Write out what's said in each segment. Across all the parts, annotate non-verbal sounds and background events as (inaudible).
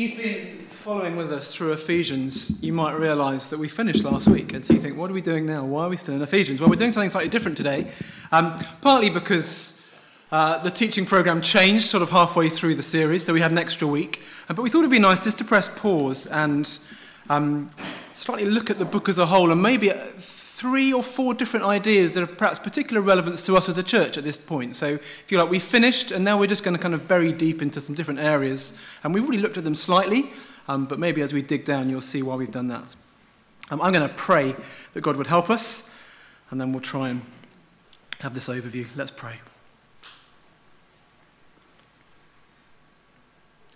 you've been following with us through Ephesians, you might realize that we finished last week. And so you think, what are we doing now? Why are we still in Ephesians? Well, we're doing something slightly different today, um, partly because uh, the teaching program changed sort of halfway through the series, so we had an extra week. Uh, but we thought it'd be nice just to press pause and um, slightly look at the book as a whole and maybe three or four different ideas that are perhaps particular relevance to us as a church at this point. So, if you like, we've finished, and now we're just going to kind of bury deep into some different areas. And we've already looked at them slightly, um, but maybe as we dig down, you'll see why we've done that. Um, I'm going to pray that God would help us, and then we'll try and have this overview. Let's pray.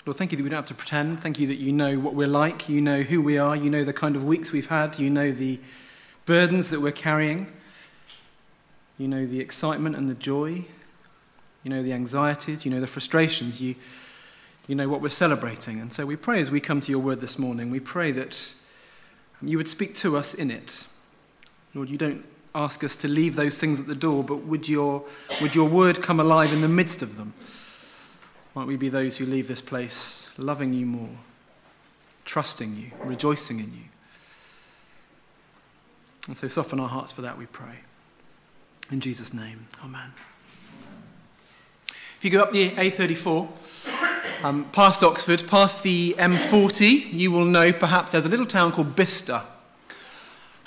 Lord, thank you that we don't have to pretend. Thank you that you know what we're like. You know who we are. You know the kind of weeks we've had. You know the burdens that we're carrying. You know the excitement and the joy. You know the anxieties. You know the frustrations. You, you know what we're celebrating. And so we pray as we come to your word this morning, we pray that you would speak to us in it. Lord, you don't ask us to leave those things at the door, but would your, would your word come alive in the midst of them? Might we be those who leave this place loving you more, trusting you, rejoicing in you? And so soften our hearts for that, we pray. In Jesus' name, amen. If you go up the A34, um, past Oxford, past the M40, you will know perhaps there's a little town called Bicester.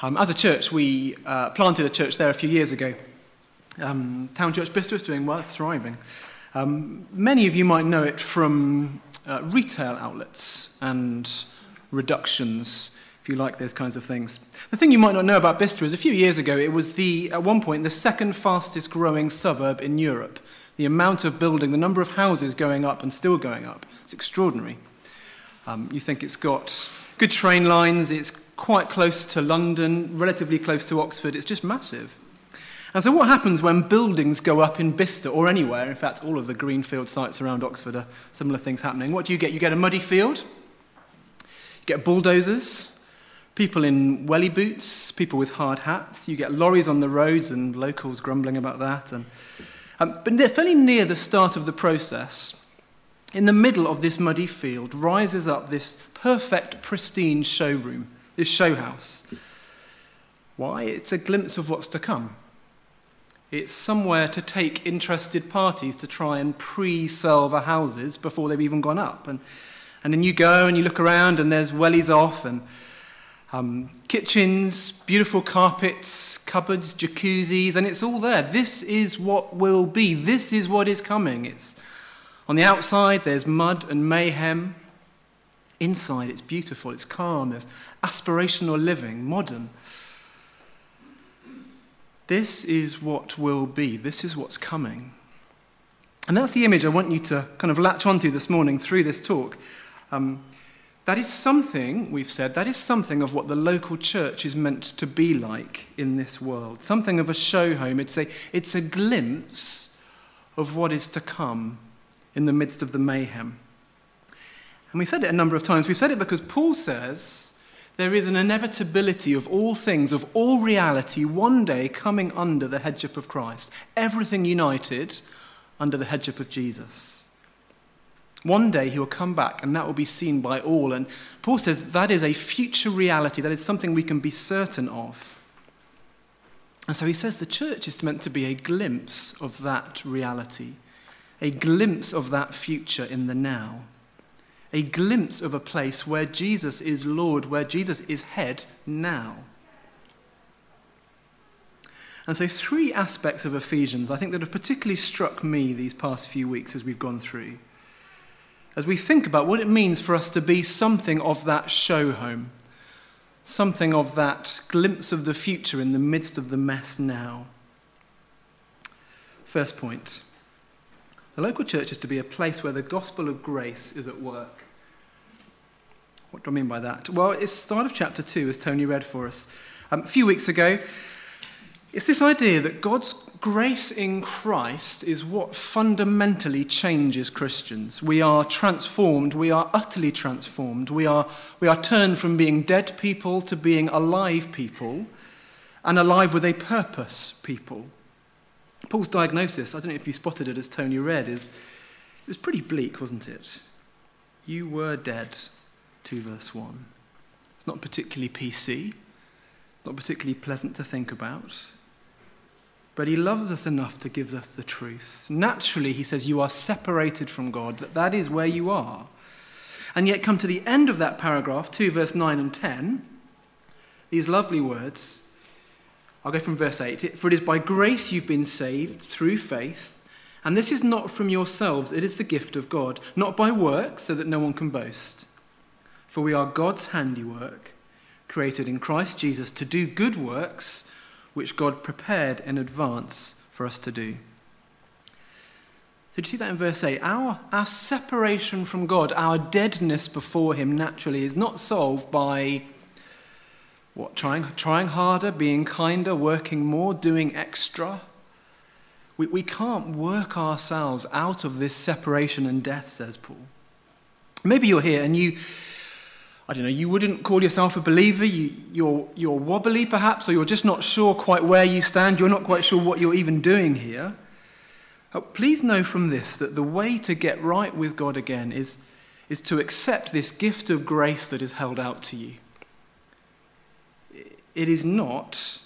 Um, as a church, we uh, planted a church there a few years ago. Um, town Church Bicester is doing well, it's thriving. Um, many of you might know it from uh, retail outlets and reductions if you like those kinds of things. The thing you might not know about Bicester is a few years ago, it was the, at one point the second fastest growing suburb in Europe. The amount of building, the number of houses going up and still going up, it's extraordinary. Um, you think it's got good train lines, it's quite close to London, relatively close to Oxford, it's just massive. And so, what happens when buildings go up in Bicester or anywhere? In fact, all of the greenfield sites around Oxford are similar things happening. What do you get? You get a muddy field, you get bulldozers, people in welly boots, people with hard hats. You get lorries on the roads and locals grumbling about that. And, um, but fairly near the start of the process, in the middle of this muddy field, rises up this perfect, pristine showroom, this show house. Why? It's a glimpse of what's to come. It's somewhere to take interested parties to try and pre sell the houses before they've even gone up. And, and then you go and you look around, and there's wellies off, and um, kitchens, beautiful carpets, cupboards, jacuzzis, and it's all there. This is what will be. This is what is coming. It's on the outside, there's mud and mayhem. Inside, it's beautiful, it's calm, there's aspirational living, modern. This is what will be. This is what's coming. And that's the image I want you to kind of latch onto this morning through this talk. Um, that is something, we've said, that is something of what the local church is meant to be like in this world. Something of a show home. It's a, it's a glimpse of what is to come in the midst of the mayhem. And we've said it a number of times. We've said it because Paul says there is an inevitability of all things, of all reality, one day coming under the headship of Christ. Everything united under the headship of Jesus. One day he will come back and that will be seen by all. And Paul says that is a future reality, that is something we can be certain of. And so he says the church is meant to be a glimpse of that reality, a glimpse of that future in the now, a glimpse of a place where Jesus is Lord, where Jesus is head now. And so, three aspects of Ephesians I think that have particularly struck me these past few weeks as we've gone through as we think about what it means for us to be something of that show home, something of that glimpse of the future in the midst of the mess now. First point the local church is to be a place where the gospel of grace is at work. What do I mean by that? Well, it's the start of chapter 2, as Tony read for us. Um, a few weeks ago, it's this idea that God's grace in Christ is what fundamentally changes Christians. We are transformed, we are utterly transformed. We are, we are turned from being dead people to being alive people, and alive with a purpose people. Paul's diagnosis, I don't know if you spotted it as Tony read, is it was pretty bleak, wasn't it? You were dead, 2 verse 1. It's not particularly PC, it's not particularly pleasant to think about. But he loves us enough to give us the truth. Naturally, he says, You are separated from God, that that is where you are. And yet, come to the end of that paragraph, 2 verse 9 and 10, these lovely words. I'll go from verse 8. For it is by grace you've been saved through faith. And this is not from yourselves, it is the gift of God, not by works, so that no one can boast. For we are God's handiwork, created in Christ Jesus to do good works, which God prepared in advance for us to do. Do you see that in verse 8? Our, our separation from God, our deadness before Him naturally, is not solved by what? Trying, trying harder, being kinder, working more, doing extra. We, we can't work ourselves out of this separation and death, says Paul. Maybe you're here and you, I don't know, you wouldn't call yourself a believer. You, you're, you're wobbly perhaps, or you're just not sure quite where you stand. You're not quite sure what you're even doing here. Oh, please know from this that the way to get right with God again is, is to accept this gift of grace that is held out to you. It is not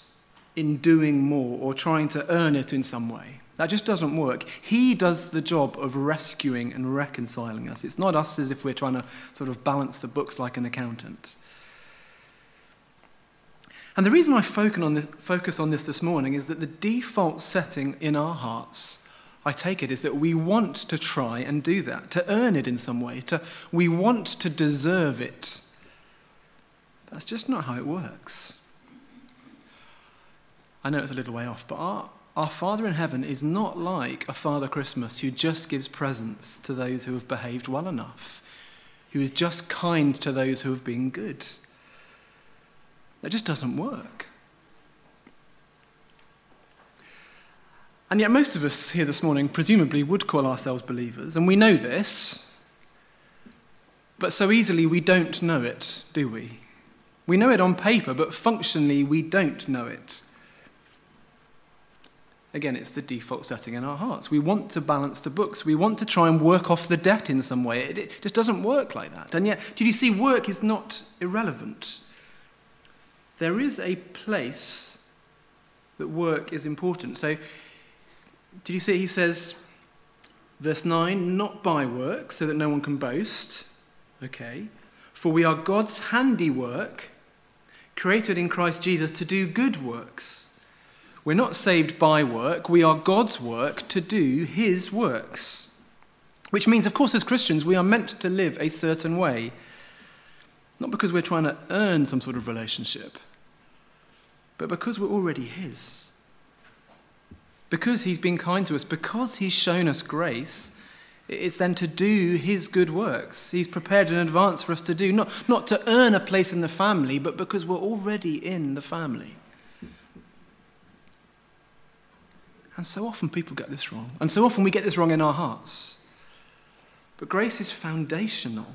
in doing more or trying to earn it in some way. That just doesn't work. He does the job of rescuing and reconciling us. It's not us as if we're trying to sort of balance the books like an accountant. And the reason I focus on, this, this morning is that the default setting in our hearts, I take it, is that we want to try and do that, to earn it in some way, to, we want to deserve it. That's just not how it works. I know it's a little way off, but our, our Father in heaven is not like a Father Christmas who just gives presents to those who have behaved well enough, who is just kind to those who have been good. That just doesn't work. And yet, most of us here this morning presumably would call ourselves believers, and we know this, but so easily we don't know it, do we? We know it on paper, but functionally we don't know it. Again, it's the default setting in our hearts. We want to balance the books. We want to try and work off the debt in some way. It, it just doesn't work like that. And yet, did you see, work is not irrelevant. There is a place that work is important. So, did you see, he says, verse 9, not by work, so that no one can boast. Okay. For we are God's handiwork, created in Christ Jesus to do good works we're not saved by work, we are God's work to do His works. Which means, of course, as Christians, we are meant to live a certain way. Not because we're trying to earn some sort of relationship, but because we're already His. Because He's been kind to us, because He's shown us grace, it's then to do His good works. He's prepared in advance for us to do, not, not to earn a place in the family, but because we're already in the family. And so often people get this wrong. And so often we get this wrong in our hearts. But grace is foundational.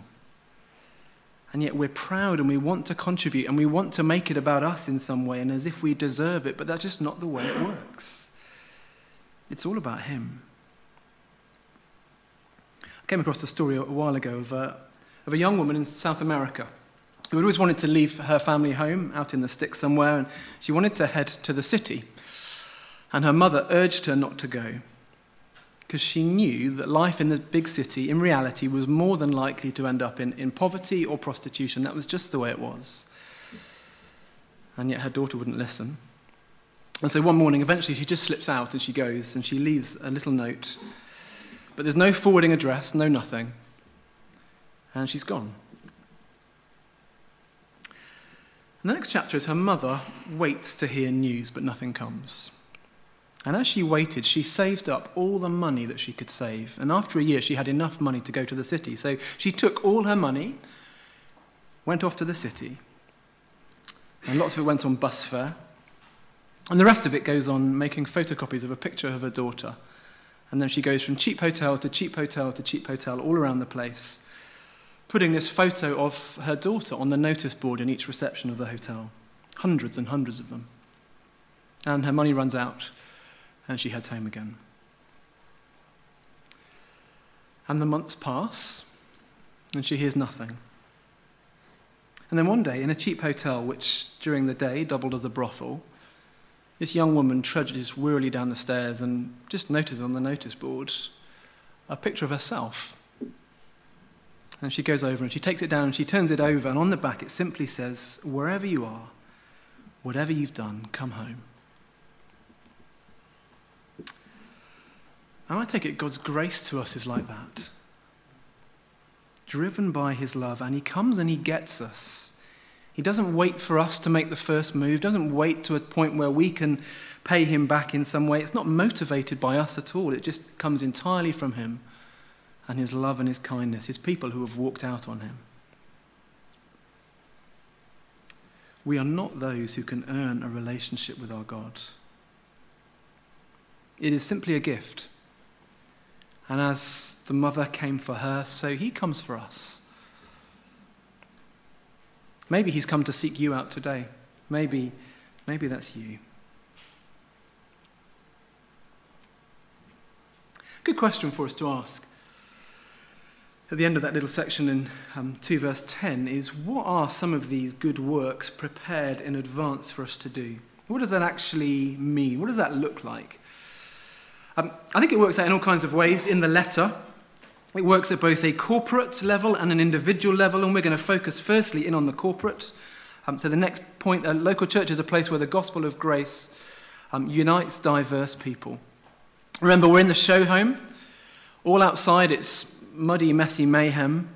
And yet we're proud and we want to contribute and we want to make it about us in some way and as if we deserve it, but that's just not the way it works. It's all about Him. I came across a story a while ago of a, of a young woman in South America who had always wanted to leave her family home out in the sticks somewhere and she wanted to head to the city and her mother urged her not to go because she knew that life in the big city, in reality, was more than likely to end up in, in poverty or prostitution. That was just the way it was. And yet her daughter wouldn't listen. And so one morning, eventually, she just slips out and she goes and she leaves a little note. But there's no forwarding address, no nothing. And she's gone. And the next chapter is her mother waits to hear news, but nothing comes. And as she waited, she saved up all the money that she could save. And after a year, she had enough money to go to the city. So she took all her money, went off to the city, and lots of it went on bus fare. And the rest of it goes on making photocopies of a picture of her daughter. And then she goes from cheap hotel to cheap hotel to cheap hotel all around the place, putting this photo of her daughter on the notice board in each reception of the hotel. Hundreds and hundreds of them. And her money runs out and she heads home again. And the months pass, And she hears nothing. And then one day, in a cheap hotel, which during the day doubled as a brothel, this young woman trudges wearily down the stairs and just notices on the notice board a picture of herself. And she goes over and she takes it down and she turns it over, and on the back it simply says, Wherever you are, whatever you've done, come home. And I take it God's grace to us is like that. Driven by his love, and he comes and he gets us. He doesn't wait for us to make the first move, doesn't wait to a point where we can pay him back in some way. It's not motivated by us at all, it just comes entirely from him and his love and his kindness, his people who have walked out on him. We are not those who can earn a relationship with our God. It is simply a gift. And as the mother came for her, so he comes for us. Maybe he's come to seek you out today. Maybe, maybe that's you. Good question for us to ask at the end of that little section in um, 2 verse 10 is what are some of these good works prepared in advance for us to do? What does that actually mean? What does that look like? Um, I think it works out in all kinds of ways in the letter. It works at both a corporate level and an individual level, and we're going to focus firstly in on the corporate. Um, so the next point, a local church is a place where the gospel of grace um, unites diverse people. Remember, we're in the show home. All outside, it's muddy, messy mayhem.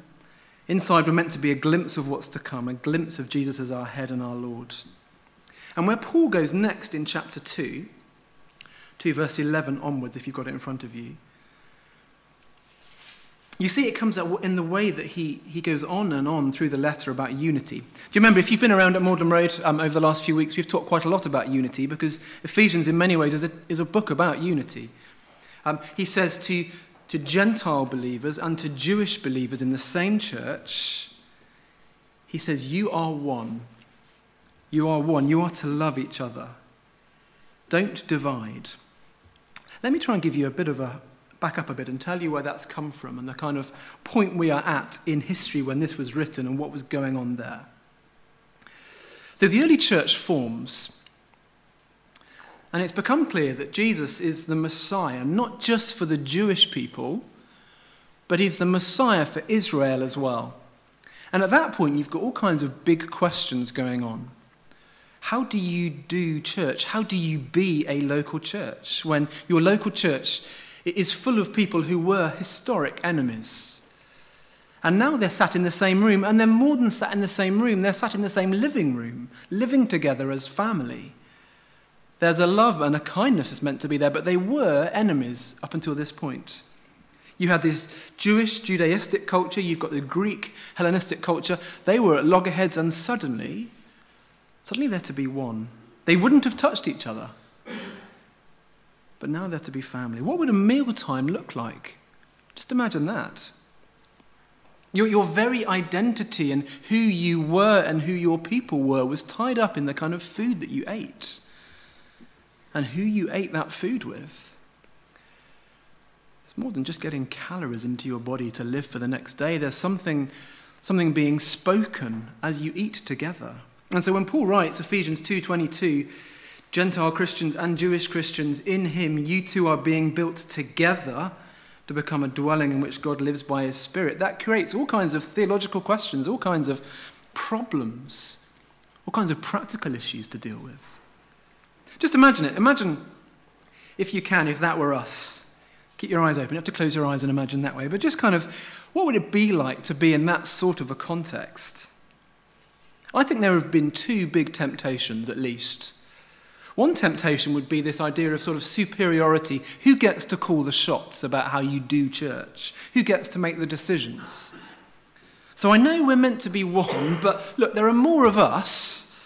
Inside, we're meant to be a glimpse of what's to come, a glimpse of Jesus as our head and our Lord. And where Paul goes next in chapter 2, 2 verse 11 onwards, if you've got it in front of you, you see it comes out in the way that he, he goes on and on through the letter about unity. Do you remember, if you've been around at Magdalen Road um, over the last few weeks, we've talked quite a lot about unity because Ephesians, in many ways, is a, is a book about unity. Um, he says to to Gentile believers and to Jewish believers in the same church, he says, You are one. You are one. You are to love each other. Don't divide. Let me try and give you a bit of a back up a bit and tell you where that's come from and the kind of point we are at in history when this was written and what was going on there. So the early church forms and it's become clear that Jesus is the Messiah, not just for the Jewish people, but he's the Messiah for Israel as well. And at that point, you've got all kinds of big questions going on. How do you do church? How do you be a local church when your local church is full of people who were historic enemies? And now they're sat in the same room, and they're more than sat in the same room, they're sat in the same living room, living together as family. There's a love and a kindness that's meant to be there, but they were enemies up until this point. You had this Jewish Judaistic culture, you've got the Greek Hellenistic culture. They were at loggerheads, and suddenly, suddenly they're to be one. They wouldn't have touched each other, but now they're to be family. What would a mealtime look like? Just imagine that. Your, your very identity and who you were and who your people were was tied up in the kind of food that you ate and who you ate that food with. It's more than just getting calories into your body to live for the next day. There's something, something being spoken as you eat together. And so when Paul writes Ephesians 2:22, Gentile Christians and Jewish Christians, in him you two are being built together to become a dwelling in which God lives by his Spirit. That creates all kinds of theological questions, all kinds of problems, all kinds of practical issues to deal with. Just imagine it. Imagine, if you can, if that were us. Keep your eyes open. You have to close your eyes and imagine that way. But just kind of, what would it be like to be in that sort of a context? I think there have been two big temptations, at least. One temptation would be this idea of sort of superiority. Who gets to call the shots about how you do church? Who gets to make the decisions? So I know we're meant to be one, but look, there are more of us,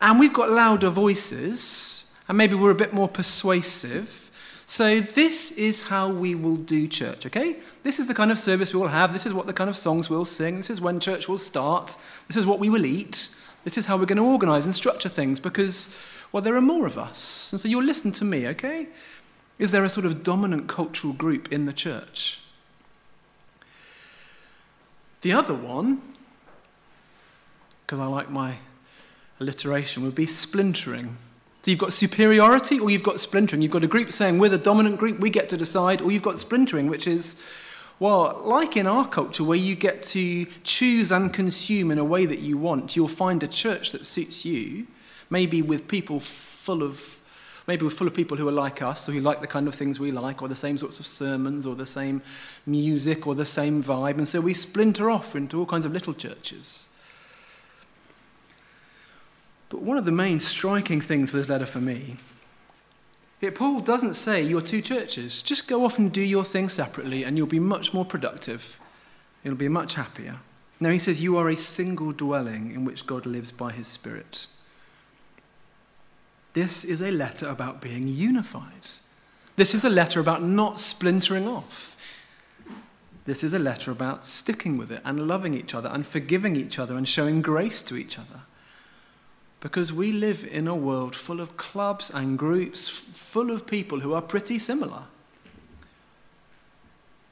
and we've got louder voices and maybe we're a bit more persuasive. So, this is how we will do church, okay? This is the kind of service we will have. This is what the kind of songs we'll sing. This is when church will start. This is what we will eat. This is how we're going to organize and structure things because, well, there are more of us. And so, you'll listen to me, okay? Is there a sort of dominant cultural group in the church? The other one, because I like my alliteration, would be splintering. So you've got superiority or you've got splintering. You've got a group saying we're the dominant group, we get to decide, or you've got splintering, which is, well, like in our culture where you get to choose and consume in a way that you want, you'll find a church that suits you, maybe with people full of maybe we're full of people who are like us, or who like the kind of things we like, or the same sorts of sermons, or the same music, or the same vibe. And so we splinter off into all kinds of little churches. But one of the main striking things for this letter for me, that Paul doesn't say you're two churches. Just go off and do your thing separately, and you'll be much more productive. You'll be much happier. No, he says you are a single dwelling in which God lives by his Spirit. This is a letter about being unified. This is a letter about not splintering off. This is a letter about sticking with it and loving each other and forgiving each other and showing grace to each other. Because we live in a world full of clubs and groups, full of people who are pretty similar.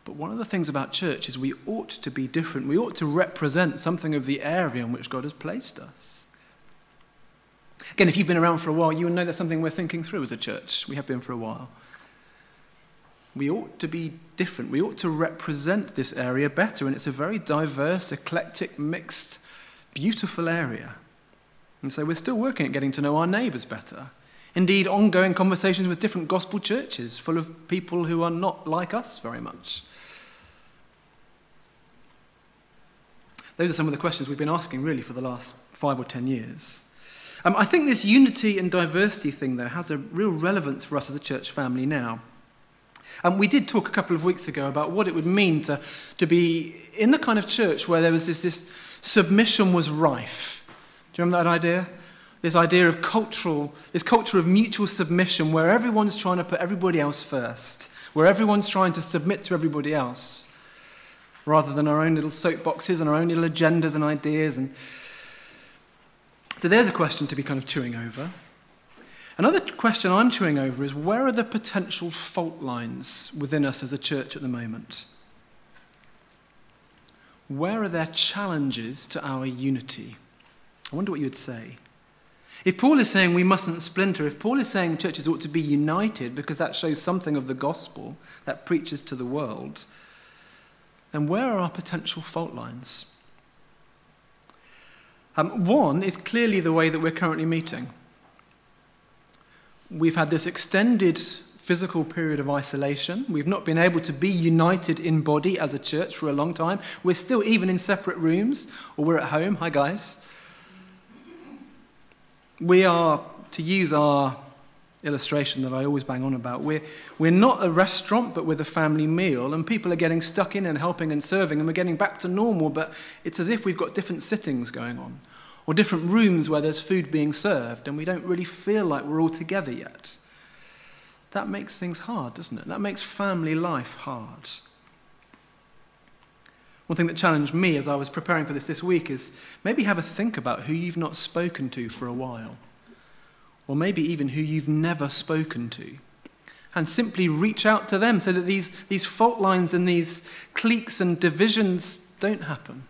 But one of the things about church is we ought to be different. We ought to represent something of the area in which God has placed us. Again, if you've been around for a while, you will know that's something we're thinking through as a church. We have been for a while. We ought to be different. We ought to represent this area better, and it's a very diverse, eclectic, mixed, beautiful area. And so we're still working at getting to know our neighbours better. Indeed, ongoing conversations with different gospel churches full of people who are not like us very much. Those are some of the questions we've been asking, really, for the last five or ten years. Um, I think this unity and diversity thing, though, has a real relevance for us as a church family now. Um, we did talk a couple of weeks ago about what it would mean to, to be in the kind of church where there was this, this submission was rife you remember that idea? This idea of cultural, this culture of mutual submission where everyone's trying to put everybody else first, where everyone's trying to submit to everybody else, rather than our own little soapboxes and our own little agendas and ideas. And so there's a question to be kind of chewing over. Another question I'm chewing over is where are the potential fault lines within us as a church at the moment? Where are there challenges to our unity? I wonder what you'd say. If Paul is saying we mustn't splinter, if Paul is saying churches ought to be united because that shows something of the gospel that preaches to the world, then where are our potential fault lines? Um, one is clearly the way that we're currently meeting. We've had this extended physical period of isolation. We've not been able to be united in body as a church for a long time. We're still even in separate rooms, or we're at home. Hi, guys. We are, to use our illustration that I always bang on about, we're, we're not a restaurant, but with a family meal, and people are getting stuck in and helping and serving, and we're getting back to normal, but it's as if we've got different sittings going on, or different rooms where there's food being served, and we don't really feel like we're all together yet. That makes things hard, doesn't it? That makes family life hard. One thing that challenged me as I was preparing for this this week is maybe have a think about who you've not spoken to for a while, or maybe even who you've never spoken to. And simply reach out to them so that these, these fault lines and these cliques and divisions don't happen.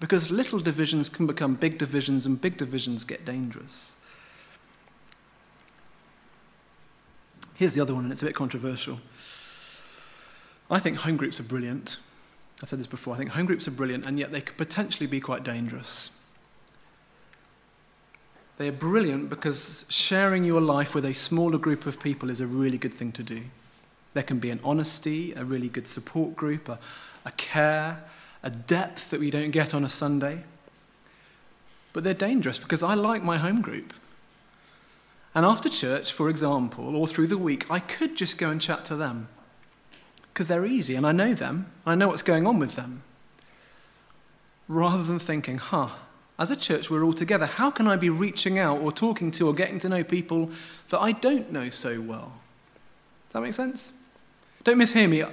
Because little divisions can become big divisions, and big divisions get dangerous. Here's the other one, and it's a bit controversial. I think home groups are brilliant. I've said this before, I think home groups are brilliant, and yet they could potentially be quite dangerous. They are brilliant because sharing your life with a smaller group of people is a really good thing to do. There can be an honesty, a really good support group, a, a care, a depth that we don't get on a Sunday. But they're dangerous because I like my home group. And after church, for example, or through the week, I could just go and chat to them because they're easy and I know them, I know what's going on with them. Rather than thinking, huh, as a church we're all together, how can I be reaching out or talking to or getting to know people that I don't know so well? Does that make sense? Don't mishear me.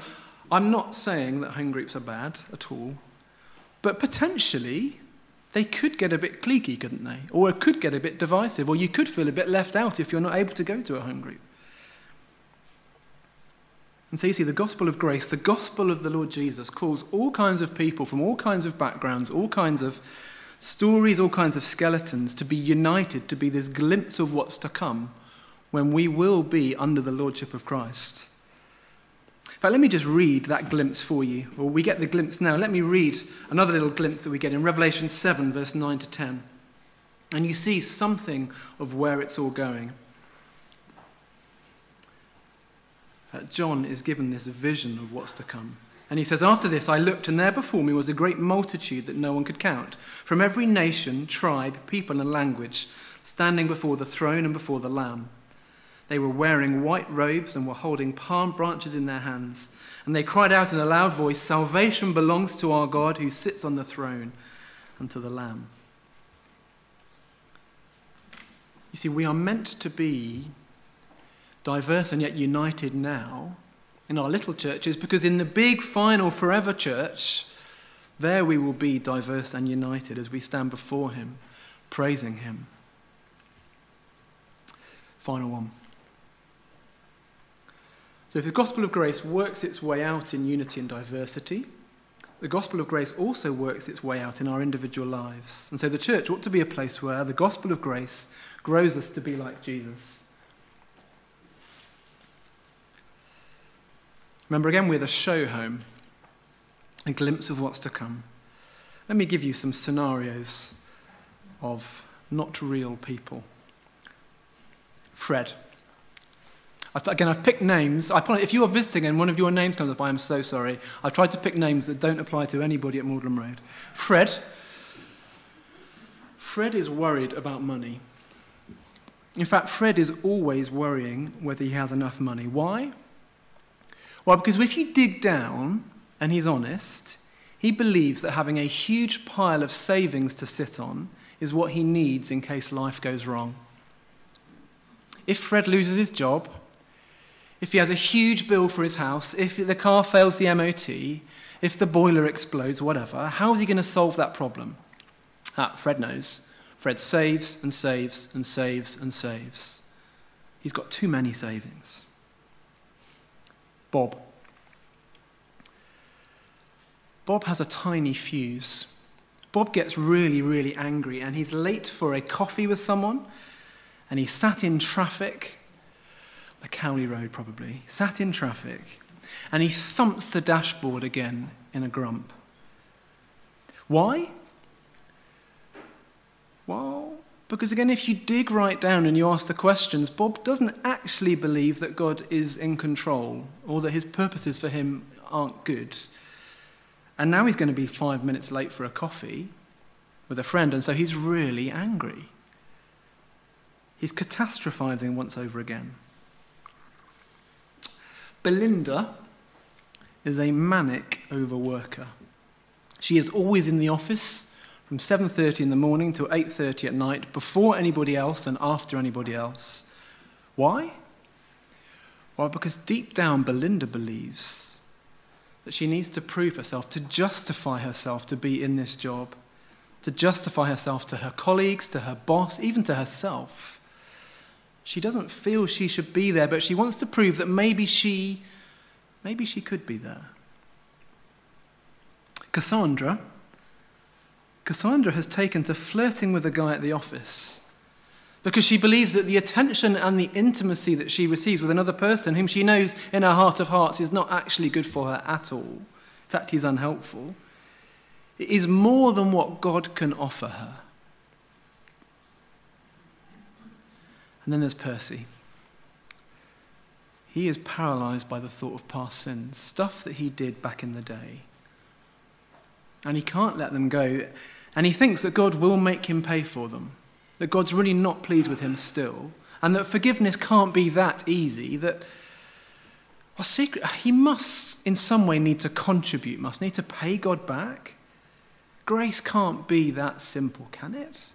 I'm not saying that home groups are bad at all, but potentially they could get a bit cliquey, couldn't they? Or it could get a bit divisive, or you could feel a bit left out if you're not able to go to a home group. And so you see, the gospel of grace, the gospel of the Lord Jesus, calls all kinds of people from all kinds of backgrounds, all kinds of stories, all kinds of skeletons to be united, to be this glimpse of what's to come when we will be under the lordship of Christ. In fact, let me just read that glimpse for you. Well, we get the glimpse now. Let me read another little glimpse that we get in Revelation 7, verse 9 to 10. And you see something of where it's all going. Uh, John is given this vision of what's to come. And he says, After this I looked, and there before me was a great multitude that no one could count, from every nation, tribe, people, and language, standing before the throne and before the Lamb. They were wearing white robes and were holding palm branches in their hands. And they cried out in a loud voice Salvation belongs to our God who sits on the throne and to the Lamb. You see, we are meant to be diverse and yet united now in our little churches because in the big final forever church, there we will be diverse and united as we stand before Him, praising Him. Final one. So, if the gospel of grace works its way out in unity and diversity, the gospel of grace also works its way out in our individual lives. And so, the church ought to be a place where the gospel of grace grows us to be like Jesus. Remember, again, we're the show home, a glimpse of what's to come. Let me give you some scenarios of not real people. Fred. Again, I've picked names. if you are visiting and one of your names comes up, I am so sorry. I've tried to pick names that don't apply to anybody at Magdalen Road. Fred. Fred is worried about money. In fact, Fred is always worrying whether he has enough money. Why? Well, because if you dig down, and he's honest, he believes that having a huge pile of savings to sit on is what he needs in case life goes wrong. If Fred loses his job, if he has a huge bill for his house, if the car fails the MOT, if the boiler explodes, whatever, how is he going to solve that problem? Ah, Fred knows. Fred saves and saves and saves and saves. He's got too many savings. Bob. Bob has a tiny fuse. Bob gets really, really angry and he's late for a coffee with someone and he sat in traffic, the Cowley Road probably, sat in traffic and he thumps the dashboard again in a grump. Why? Well, because again, if you dig right down and you ask the questions, Bob doesn't actually believe that God is in control or that his purposes for him aren't good. And now he's going to be five minutes late for a coffee with a friend, and so he's really angry. He's catastrophizing once over again. Belinda is a manic overworker. She is always in the office from 7:30 in the morning till 8:30 at night before anybody else and after anybody else. Why? Well, because deep down Belinda believes that she needs to prove herself, to justify herself to be in this job, to justify herself to her colleagues, to her boss, even to herself. She doesn't feel she should be there, but she wants to prove that maybe she maybe she could be there. Cassandra Cassandra has taken to flirting with a guy at the office because she believes that the attention and the intimacy that she receives with another person, whom she knows in her heart of hearts is not actually good for her at all, in fact, he's unhelpful, is more than what God can offer her. And then there's Percy. He is paralyzed by the thought of past sins, stuff that he did back in the day. And he can't let them go. And he thinks that God will make him pay for them, that God's really not pleased with him still, and that forgiveness can't be that easy, that well, secret, he must in some way need to contribute, must need to pay God back. Grace can't be that simple, can it?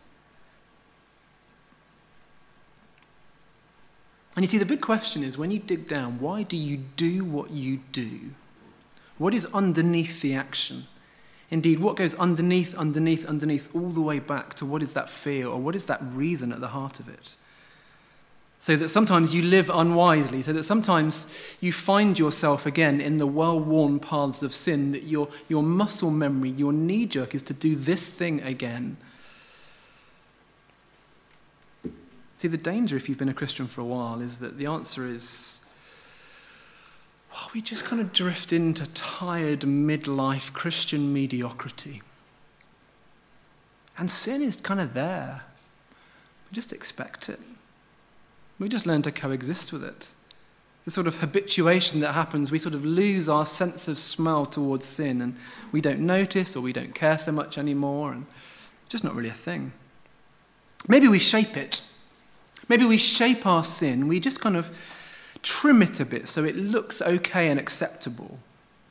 And you see, the big question is when you dig down, why do you do what you do? What is underneath the action? Indeed, what goes underneath, underneath, underneath, all the way back to what is that fear or what is that reason at the heart of it? So that sometimes you live unwisely, so that sometimes you find yourself again in the well worn paths of sin, that your, your muscle memory, your knee jerk is to do this thing again. See, the danger if you've been a Christian for a while is that the answer is well, we just kind of drift into tired midlife Christian mediocrity. And sin is kind of there. We just expect it. We just learn to coexist with it. The sort of habituation that happens, we sort of lose our sense of smell towards sin and we don't notice or we don't care so much anymore and it's just not really a thing. Maybe we shape it. Maybe we shape our sin. We just kind of trim it a bit so it looks okay and acceptable,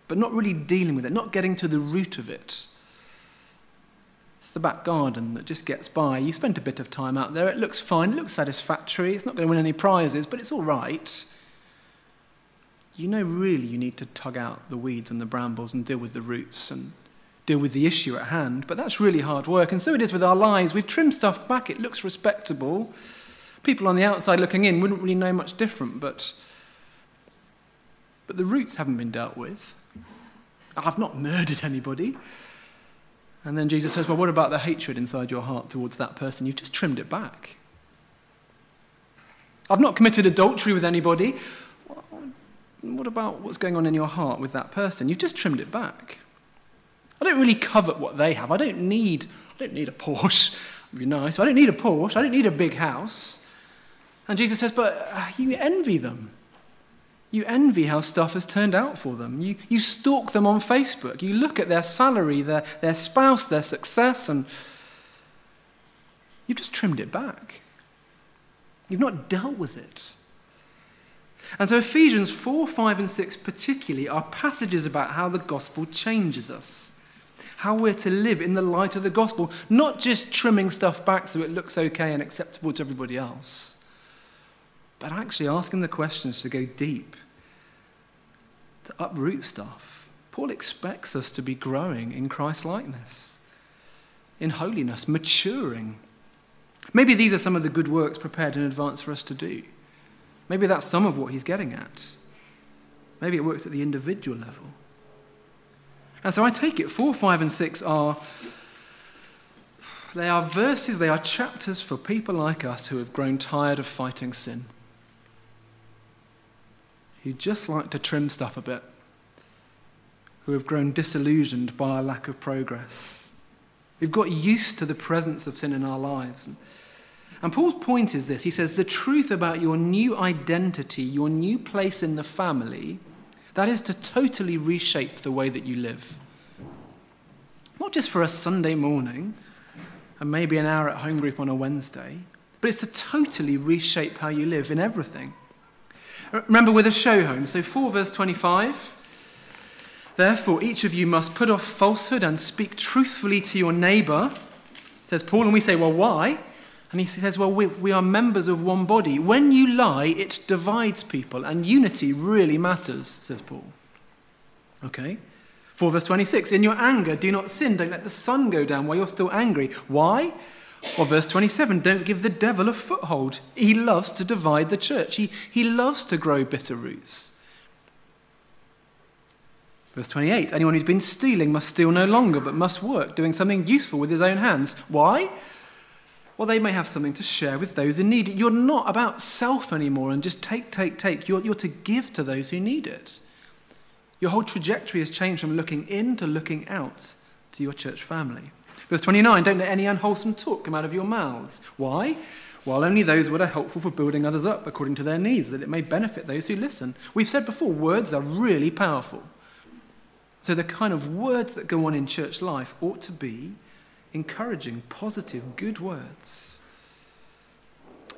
but not really dealing with it, not getting to the root of it It's the back garden that just gets by. You spend a bit of time out there. It looks fine. It looks satisfactory. It's not going to win any prizes, but it's all right. You know, really, you need to tug out the weeds and the brambles and deal with the roots and deal with the issue at hand. But that's really hard work. And so it is with our lives. We've trimmed stuff back. It looks respectable. People on the outside looking in wouldn't really know much different, but, but the roots haven't been dealt with. I've not murdered anybody. And then Jesus says, Well, what about the hatred inside your heart towards that person? You've just trimmed it back. I've not committed adultery with anybody. What about what's going on in your heart with that person? You've just trimmed it back. I don't really covet what they have. I don't need, I don't need a Porsche. It'd be nice. I don't need a Porsche. I don't need a big house. And Jesus says, But uh, you envy them. You envy how stuff has turned out for them. You, you stalk them on Facebook. You look at their salary, their, their spouse, their success, and you've just trimmed it back. You've not dealt with it. And so Ephesians 4, 5, and 6 particularly are passages about how the gospel changes us. How we're to live in the light of the gospel, not just trimming stuff back so it looks okay and acceptable to everybody else but actually asking the questions to go deep, to uproot stuff. Paul expects us to be growing in Christ likeness, in holiness, maturing. Maybe these are some of the good works prepared in advance for us to do. Maybe that's some of what he's getting at. Maybe it works at the individual level. And so I take it 4, 5, and 6 are they are verses, they are chapters for people like us who have grown tired of fighting sin who just like to trim stuff a bit, who have grown disillusioned by our lack of progress. We've got used to the presence of sin in our lives. And Paul's point is this he says, the truth about your new identity, your new place in the family, that is to totally reshape the way that you live. Not just for a Sunday morning and maybe an hour at home group on a Wednesday, but it's to totally reshape how you live in everything. Remember with a show home. So 4 verse 25. Therefore, each of you must put off falsehood and speak truthfully to your neighbor, says Paul. And we say, well, why? And he says, well, we, we are members of one body. When you lie, it divides people, and unity really matters, says Paul. Okay? 4 verse 26. In your anger, do not sin. Don't let the sun go down while you're still angry. Why? Or verse 27 don't give the devil a foothold. He loves to divide the church, he, he loves to grow bitter roots. Verse 28 anyone who's been stealing must steal no longer, but must work, doing something useful with his own hands. Why? Well, they may have something to share with those in need. You're not about self anymore and just take, take, take. You're, you're to give to those who need it. Your whole trajectory has changed from looking in to looking out to your church family. Verse 29 Don't let any unwholesome talk come out of your mouths. Why? While only those that are helpful for building others up according to their needs, that it may benefit those who listen. We've said before, words are really powerful. So the kind of words that go on in church life ought to be encouraging, positive, good words.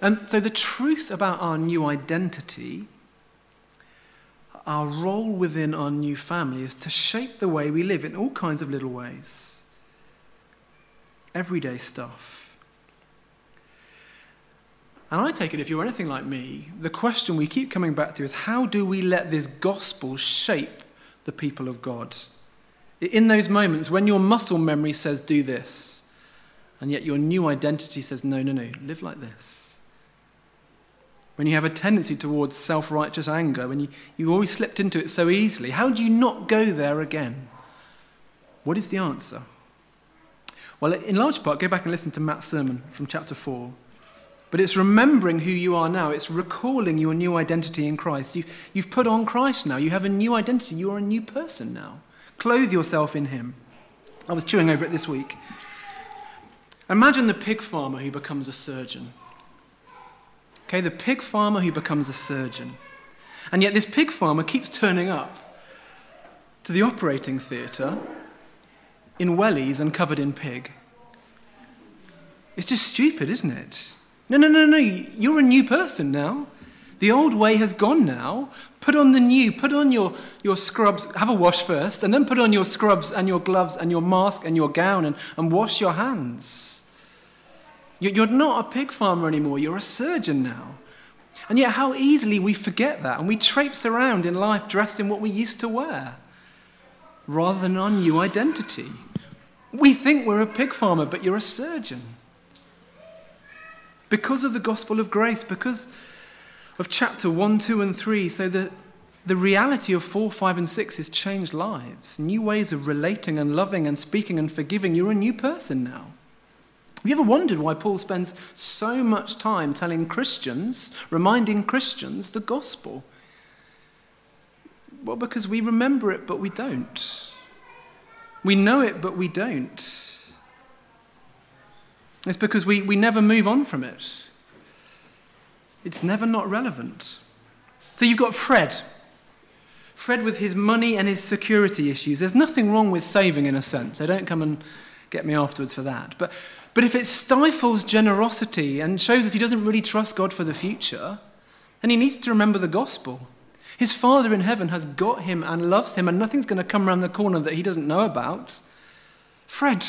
And so the truth about our new identity, our role within our new family, is to shape the way we live in all kinds of little ways everyday stuff. And I take it, if you're anything like me, the question we keep coming back to is how do we let this gospel shape the people of God? In those moments when your muscle memory says, do this, and yet your new identity says, no, no, no, live like this. when you have a tendency towards self righteous anger, when you, you always slipped into it so easily, how do you not go there again? What is the answer? Well, in large part, go back and listen to Matt's sermon from chapter 4. But it's remembering who you are now. It's recalling your new identity in Christ. You've, you've put on Christ now. You have a new identity. You are a new person now. Clothe yourself in Him. I was chewing over it this week. Imagine the pig farmer who becomes a surgeon. Okay, the pig farmer who becomes a surgeon. And yet this pig farmer keeps turning up to the operating theatre in wellies and covered in pig. It's just stupid, isn't it? No, no, no, no. You're a new person now. The old way has gone now. Put on the new. Put on your, your scrubs. Have a wash first, and then put on your scrubs and your gloves and your mask and your gown and, and wash your hands. You're not a pig farmer anymore, you're a surgeon now. And yet, how easily we forget that and we traipse around in life dressed in what we used to wear rather than our new identity. We think we're a pig farmer, but you're a surgeon. Because of the gospel of grace, because of chapter 1, 2, and 3, so that the reality of 4, 5, and 6 is changed lives, new ways of relating and loving and speaking and forgiving. You're a new person now. Have you ever wondered why Paul spends so much time telling Christians, reminding Christians the gospel? Well, because we remember it, but we don't. We know it, but we don't. It's because we, we never move on from it. It's never not relevant. So you've got Fred. Fred with his money and his security issues. There's nothing wrong with saving in a sense. They don't come and get me afterwards for that. But but if it stifles generosity and shows us he doesn't really trust God for the future, then he needs to remember the gospel. His Father in heaven has got him and loves him, and nothing's going to come around the corner that he doesn't know about. Fred,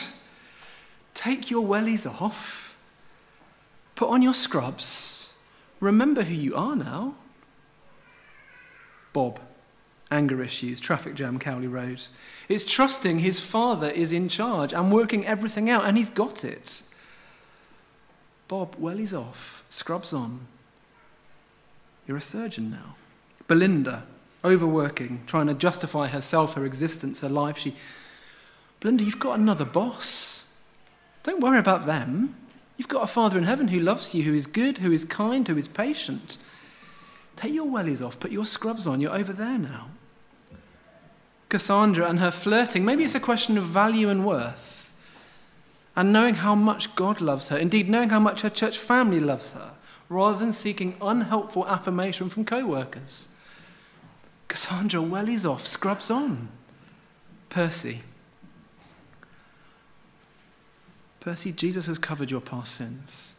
take your wellies off, put on your scrubs, remember who you are now. Bob anger issues, traffic jam, Cowley Road. It's trusting his father is in charge and working everything out, and he's got it. Bob, wellies off, scrubs on. You're a surgeon now. Belinda, overworking, trying to justify herself, her existence, her life. She, Belinda, you've got another boss. Don't worry about them. You've got a Father in heaven who loves you, who is good, who is kind, who is patient. Take your wellies off, put your scrubs on. You're over there now. Cassandra and her flirting, maybe it's a question of value and worth. And knowing how much God loves her, indeed, knowing how much her church family loves her, rather than seeking unhelpful affirmation from co workers. Cassandra, wellies off, scrubs on. Percy. Percy, Jesus has covered your past sins.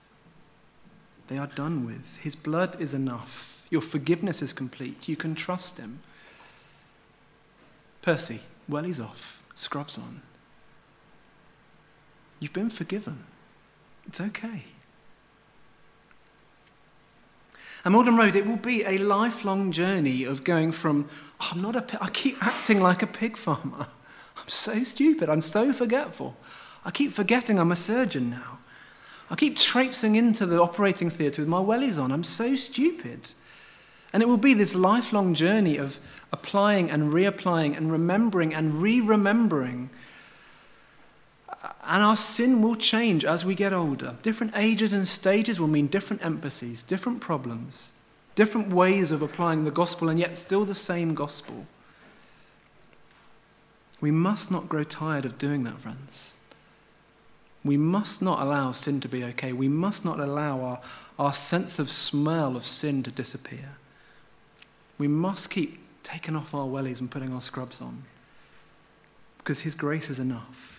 They are done with. His blood is enough. Your forgiveness is complete. You can trust him. Percy, well, he's off, scrubs on. You've been forgiven. It's okay. And Malden Road, it will be a lifelong journey of going from, oh, I'm not a I keep acting like a pig farmer. (laughs) I'm so stupid. I'm so forgetful. I keep forgetting I'm a surgeon now. I keep traipsing into the operating theatre with my wellies on. I'm so stupid. And it will be this lifelong journey of applying and reapplying and remembering and re remembering. And our sin will change as we get older. Different ages and stages will mean different emphases, different problems, different ways of applying the gospel, and yet still the same gospel. We must not grow tired of doing that, friends. We must not allow sin to be okay. We must not allow our, our sense of smell of sin to disappear. We must keep taking off our wellies and putting our scrubs on because His grace is enough.